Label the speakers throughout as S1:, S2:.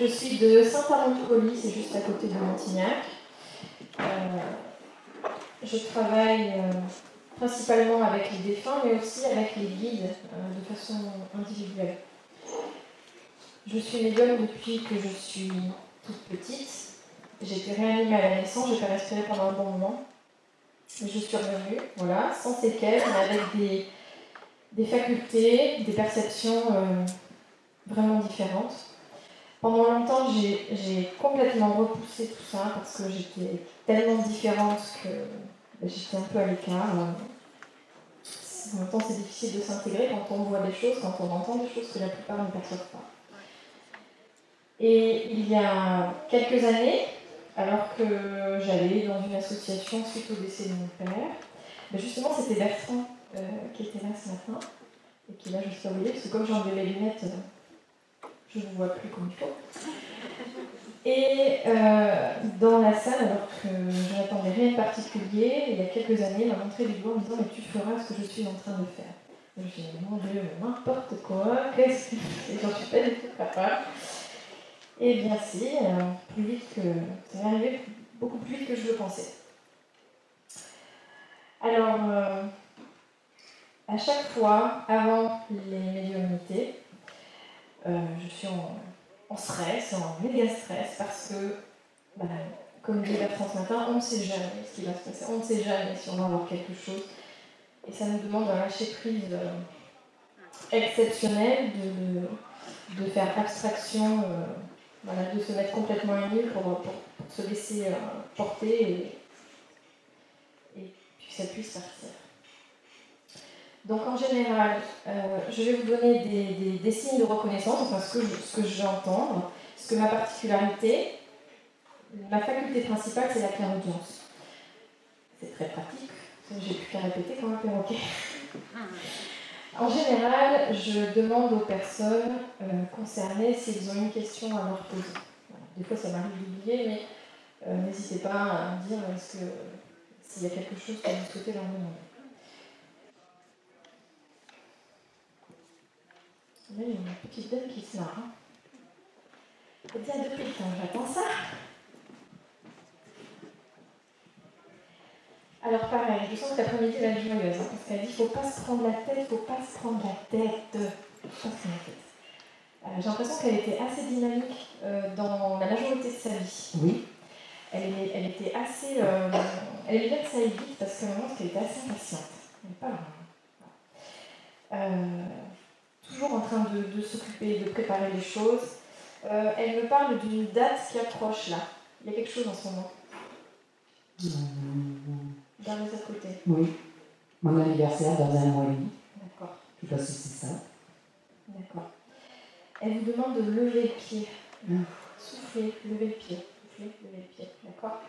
S1: Je suis de Saint-Amand-de-Colis, c'est juste à côté de Montignac. Euh, je travaille euh, principalement avec les défunts, mais aussi avec les guides euh, de façon individuelle. Je suis médium depuis que je suis toute petite. J'ai été réanimée à la naissance, j'ai pas respiré pendant un bon moment. Je suis revenue, voilà, sans séquelles, mais avec des, des facultés, des perceptions vraiment différentes. Pendant longtemps, j'ai complètement repoussé tout ça parce que j'étais tellement différente que j'étais un peu à l'écart. En même temps, c'est difficile de s'intégrer quand on voit des choses, quand on entend des choses que la plupart ne perçoivent pas. Et il y a quelques années, alors que j'allais dans une association suite au décès de mon père, ben justement c'était Bertrand euh, qui était là ce matin, et qui là je suis parce que comme enlevé mes lunettes, je ne vois plus comme il faut. Et euh, dans la salle, alors que je n'attendais rien de particulier, il y a quelques années, il m'a montré du doigt en me disant Mais tu feras ce que je suis en train de faire. Et je dit Mon Dieu, n'importe quoi, qu'est-ce que. Et j'en suis pas du tout capable. Et bien si, plus vite que. C'est arrivé beaucoup plus vite que je le pensais. Alors, euh, à chaque fois, avant les médiumnités, je suis en, stress, en méga stress, parce que, bah, comme dit Bertrand ce matin, on ne sait jamais ce qui va se passer, on ne sait jamais si on va avoir quelque chose. Et ça nous demande un lâcher prise exceptionnel de, de, faire abstraction voilà, de se mettre complètement ému pour, pour, se laisser euh, porter et, et puis que ça puisse partir. Donc en général, euh, je vais vous donner des, signes de reconnaissance, enfin ce que, ce que j'entends, ce que ma particularité, ma faculté principale, c'est la clairaudience. C'est très pratique, j'ai plus qu'à répéter comme un perroquet. En général, je demande aux personnes euh, concernées s'ils ont une question à leur poser. Des fois, ça m'arrive d'oublier, mais euh, n'hésitez pas à me dire s'il y a quelque chose que vous souhaitez leur demander. Une petite dame qui se marre. Hein. depuis le temps, j'attends ça. Alors pareil, je sens que l'après-midi va être joyeuse, hein, parce qu'elle dit qu'il ne faut pas se prendre la tête, il ne faut pas se prendre la tête. Euh, J'ai l'impression qu'elle était assez dynamique euh, dans la majorité de sa vie.
S2: Oui.
S1: Elle, elle était assez. Euh, elle aimait bien que ça aille vite parce qu'à un moment, elle était assez impatiente. Elle pas euh, toujours en train de, de s'occuper, de préparer les choses. elle me parle d'une date qui approche là. Il y a quelque chose en ce moment. Mmh les à côté
S2: Oui. Mon anniversaire dans un mois et demi.
S1: D'accord.
S2: Je sais pas si c'est ça.
S1: D'accord. Elle vous demande de lever le pied. Mmh. Soufflez, levez le pied. Soufflez, levez le pied. D'accord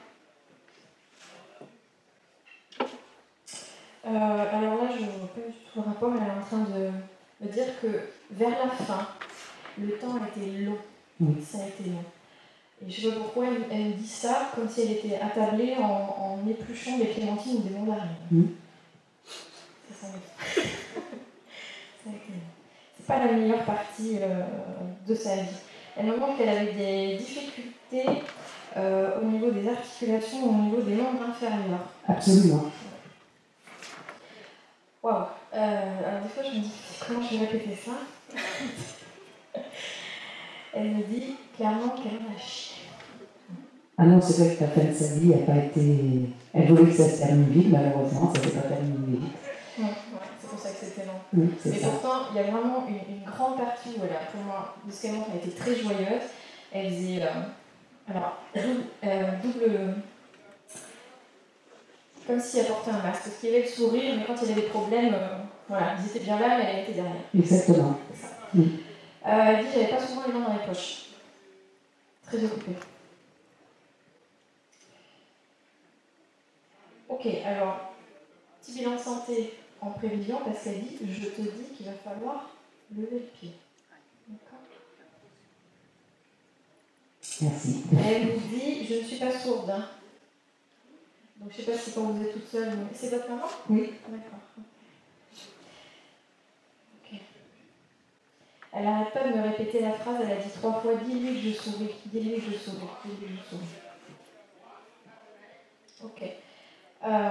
S1: euh, Alors là, je ne vois pas du tout le rapport. Elle est en train de me dire que vers la fin, le temps a été long.
S2: Oui.
S1: Ça a été long. Et je ne sais pas pourquoi elle, me dit ça comme si elle était attablée en, en épluchant des clémentines ou des mandarines.
S2: Mmh.
S1: Ça C'est pas la meilleure partie euh, de sa vie. Elle me montre qu'elle avait des difficultés euh, au niveau des articulations, au niveau des membres inférieurs.
S2: Absolument.
S1: Waouh. Euh, alors des fois je me dis comment je vais répéter ça. elle me dit clairement qu'elle en a chier.
S2: Ah non, c'est vrai que fin de sa vie n'a pas été. Elle voulait que ça se termine vite, malheureusement, ça ne s'est pas terminé vite.
S1: Ouais, c'est pour ça que c'était long.
S2: Oui,
S1: Mais pourtant, il y a vraiment une, grande partie où elle a, pour moi, de ce qu'elle montre, elle était très joyeuse. Elle faisait. Euh, alors, double, euh, double. Comme si elle portait un masque. Parce qu'il y avait le sourire, mais quand il y avait des problèmes, euh, voilà, ils étaient bien là, mais elle était derrière.
S2: Exactement.
S1: Oui. elle dit j'avais pas souvent les mains dans les poches. Très occupée. Ok, alors, petit bilan de santé en prévision, parce qu'elle dit Je te dis qu'il va falloir lever le pied. D'accord
S2: Merci.
S1: Elle vous dit Je ne suis pas sourde. Hein. Donc, je ne sais pas si quand vous êtes toute seule. C'est votre maman?
S2: Oui.
S1: D'accord. Ok. Elle n'arrête pas de me répéter la phrase, elle a dit trois fois Dis-lui que je souris, dis-lui que je souris, dis-lui que je souris. Ok. Euh,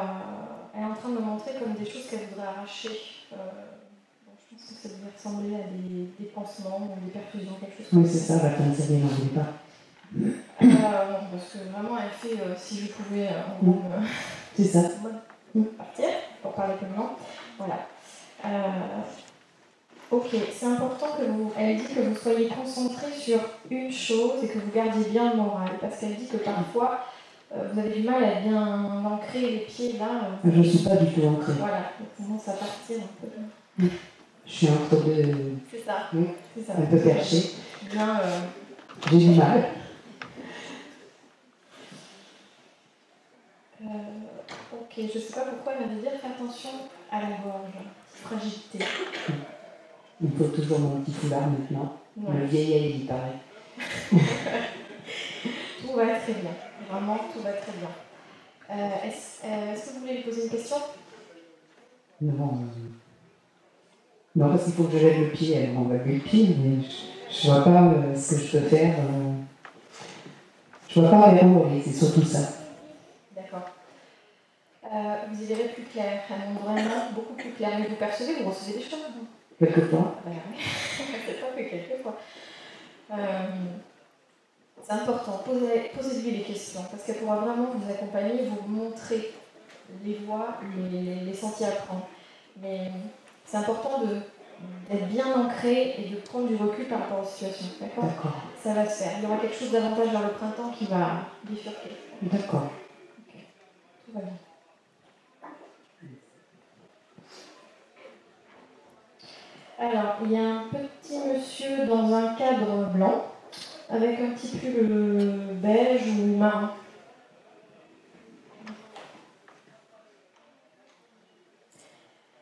S1: elle est en train de me montrer comme des choses qu'elle voudrait arracher. Euh, je pense que ça devrait ressembler à des, des pansements ou des perfusions, quelque chose
S2: comme ça. Oui, c'est ça, la n'en voulait pas.
S1: Euh, parce que vraiment, elle fait si je pouvais en gros,
S2: C'est ça.
S1: partir, pour parler non. Voilà. Ok, c'est important que vous. Elle dit que vous soyez concentré sur une chose et que vous gardiez bien le moral. Parce qu'elle dit que parfois, euh, vous avez du mal à bien ancrer les pieds là.
S2: Je ne suis pas du tout ancrée.
S1: Voilà, on commence à partir un peu.
S2: Je suis entre deux.
S1: C'est ça.
S2: C'est ça. Un peu perché.
S1: Bien. Euh...
S2: J'ai du mal.
S1: Euh, ok, je ne sais pas pourquoi elle m'a dire fais attention à la gorge, fragilité.
S2: Il faut toujours mon petit foulard maintenant. Le vieil il paraît.
S1: tout va très bien. Vraiment, tout va très bien. Euh, euh, est-ce, que vous voulez lui poser une question?
S2: Non. Non, parce qu'il faut que je lève le pied. Elle va lever le pied, mais je ne vois pas euh, ce que je peux faire. je ne vois pas vers où aller, c'est surtout ça.
S1: D'accord. vous y verrez plus clair. Vraiment beaucoup plus clair. Mais vous percevez, vous recevez des choses
S2: Quelquefois.
S1: Ah, ben c'est pas que quelquefois. Euh, c'est important, posez, posez-lui les questions, parce qu'elle pourra vraiment vous accompagner, vous montrer les voies, les, les sentiers à prendre. Mais c'est important d'être bien ancré et de prendre du recul par rapport aux situations. D'accord, Ça va se faire. Il y aura quelque chose davantage vers le printemps qui va bifurquer.
S2: D'accord.
S1: Tout va bien. Alors, il y a un petit monsieur dans un cadre blanc, avec un petit pull beige ou marron.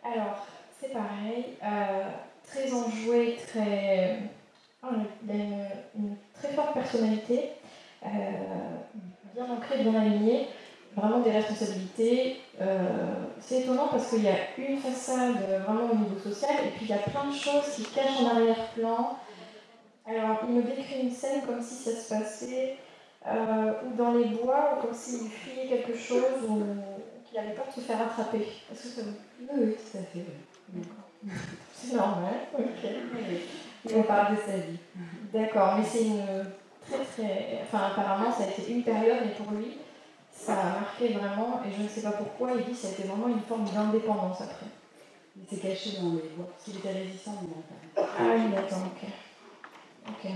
S1: Alors, c'est pareil, euh, très enjoué, très. Oh, il a une, très forte personnalité, euh, bien ancrée, bien alignée vraiment des responsabilités. Euh, c'est étonnant parce qu'il y a une façade vraiment au niveau social et puis il y a plein de choses qui cachent en arrière-plan. Alors, il me décrit une scène comme si ça se passait euh, ou dans les bois, ou comme s'il fuyait quelque chose ou qu'il avait peur de se faire attraper. Est-ce que ça vous...
S2: Oui, oui, tout à fait.
S1: C'est normal, ok.
S2: Il va parler de sa vie.
S1: D'accord, mais c'est une très très... Enfin, apparemment, ça a été une période, mais pour lui, ça a marqué vraiment, et je ne sais pas pourquoi, il dit que ça a été vraiment une forme d'indépendance après.
S2: Il s'est caché dans les bois, parce qu'il était résistant,
S1: Ah oui, d'accord, ok. Ok,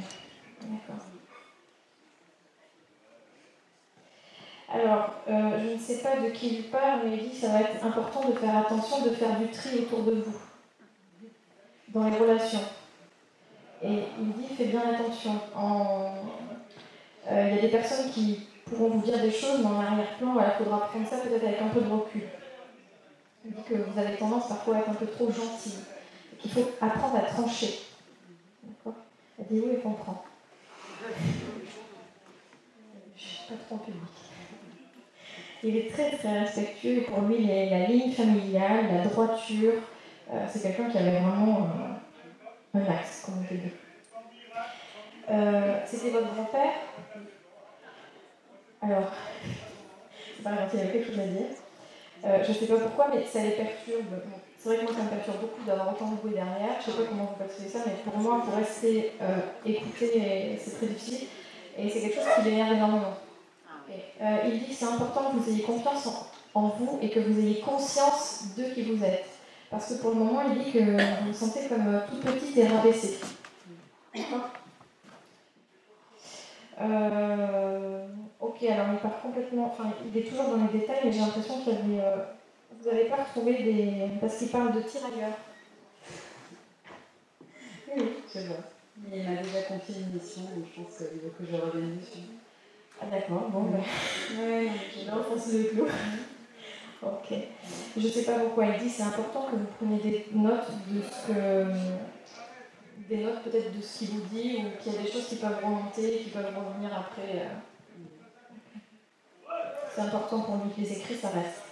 S1: d'accord. Alors, euh, je ne sais pas de qui il parle, mais il dit que ça va être important de faire attention, de faire du tri autour de vous, dans les relations. Et il dit, fais bien attention. Euh, il y a des personnes qui pourront vous dire des choses, mais en arrière-plan, il faudra prendre ça peut-être avec un peu de recul. Vous avez tendance parfois à être un peu trop gentil, qu'il faut apprendre à trancher. D'accord? Dit oui, comprend. Je suis pas trop public. Il est très très respectueux et pour lui, la ligne familiale, la droiture, euh, c'est quelqu'un qui avait vraiment euh, un axe, comme on peut dire. C'était votre grand-père? Alors, c'est pas grave, il y avait quelque chose à dire. Euh, je sais pas pourquoi, mais ça les perturbe. c'est vrai que moi, ça me perturbe beaucoup d'avoir autant de bruit derrière. Je sais pas comment vous percevez ça, mais pour moi, pour rester euh, écouté, c'est très difficile. Et c'est quelque chose qui l'énerve énormément. Euh, il dit que c'est important que vous ayez confiance en, vous et que vous ayez conscience de qui vous êtes. Parce que pour le moment, il dit que vous vous sentez comme toute petite et rabaissée. D'accord? Euh, ok, alors il part complètement. Enfin, il est toujours dans les détails, mais j'ai l'impression qu'il y avait. Euh, vous n'avez pas retrouvé des. Parce qu'il parle de tirailleurs.
S2: Oui, je vois. Il m'a déjà confié une mission, donc je pense qu'il veut que je revienne dessus.
S1: Ah, d'accord, bon, ben.
S2: Ouais,
S1: j'ai enfoncé le clou. ok. Je ne sais pas pourquoi il dit c'est important que vous preniez des notes de ce que des notes peut-être de ce qu'il vous dit ou qu'il y a des choses qui peuvent remonter, qui peuvent revenir après. Euh. C'est important pour lui que les écrits, ça reste.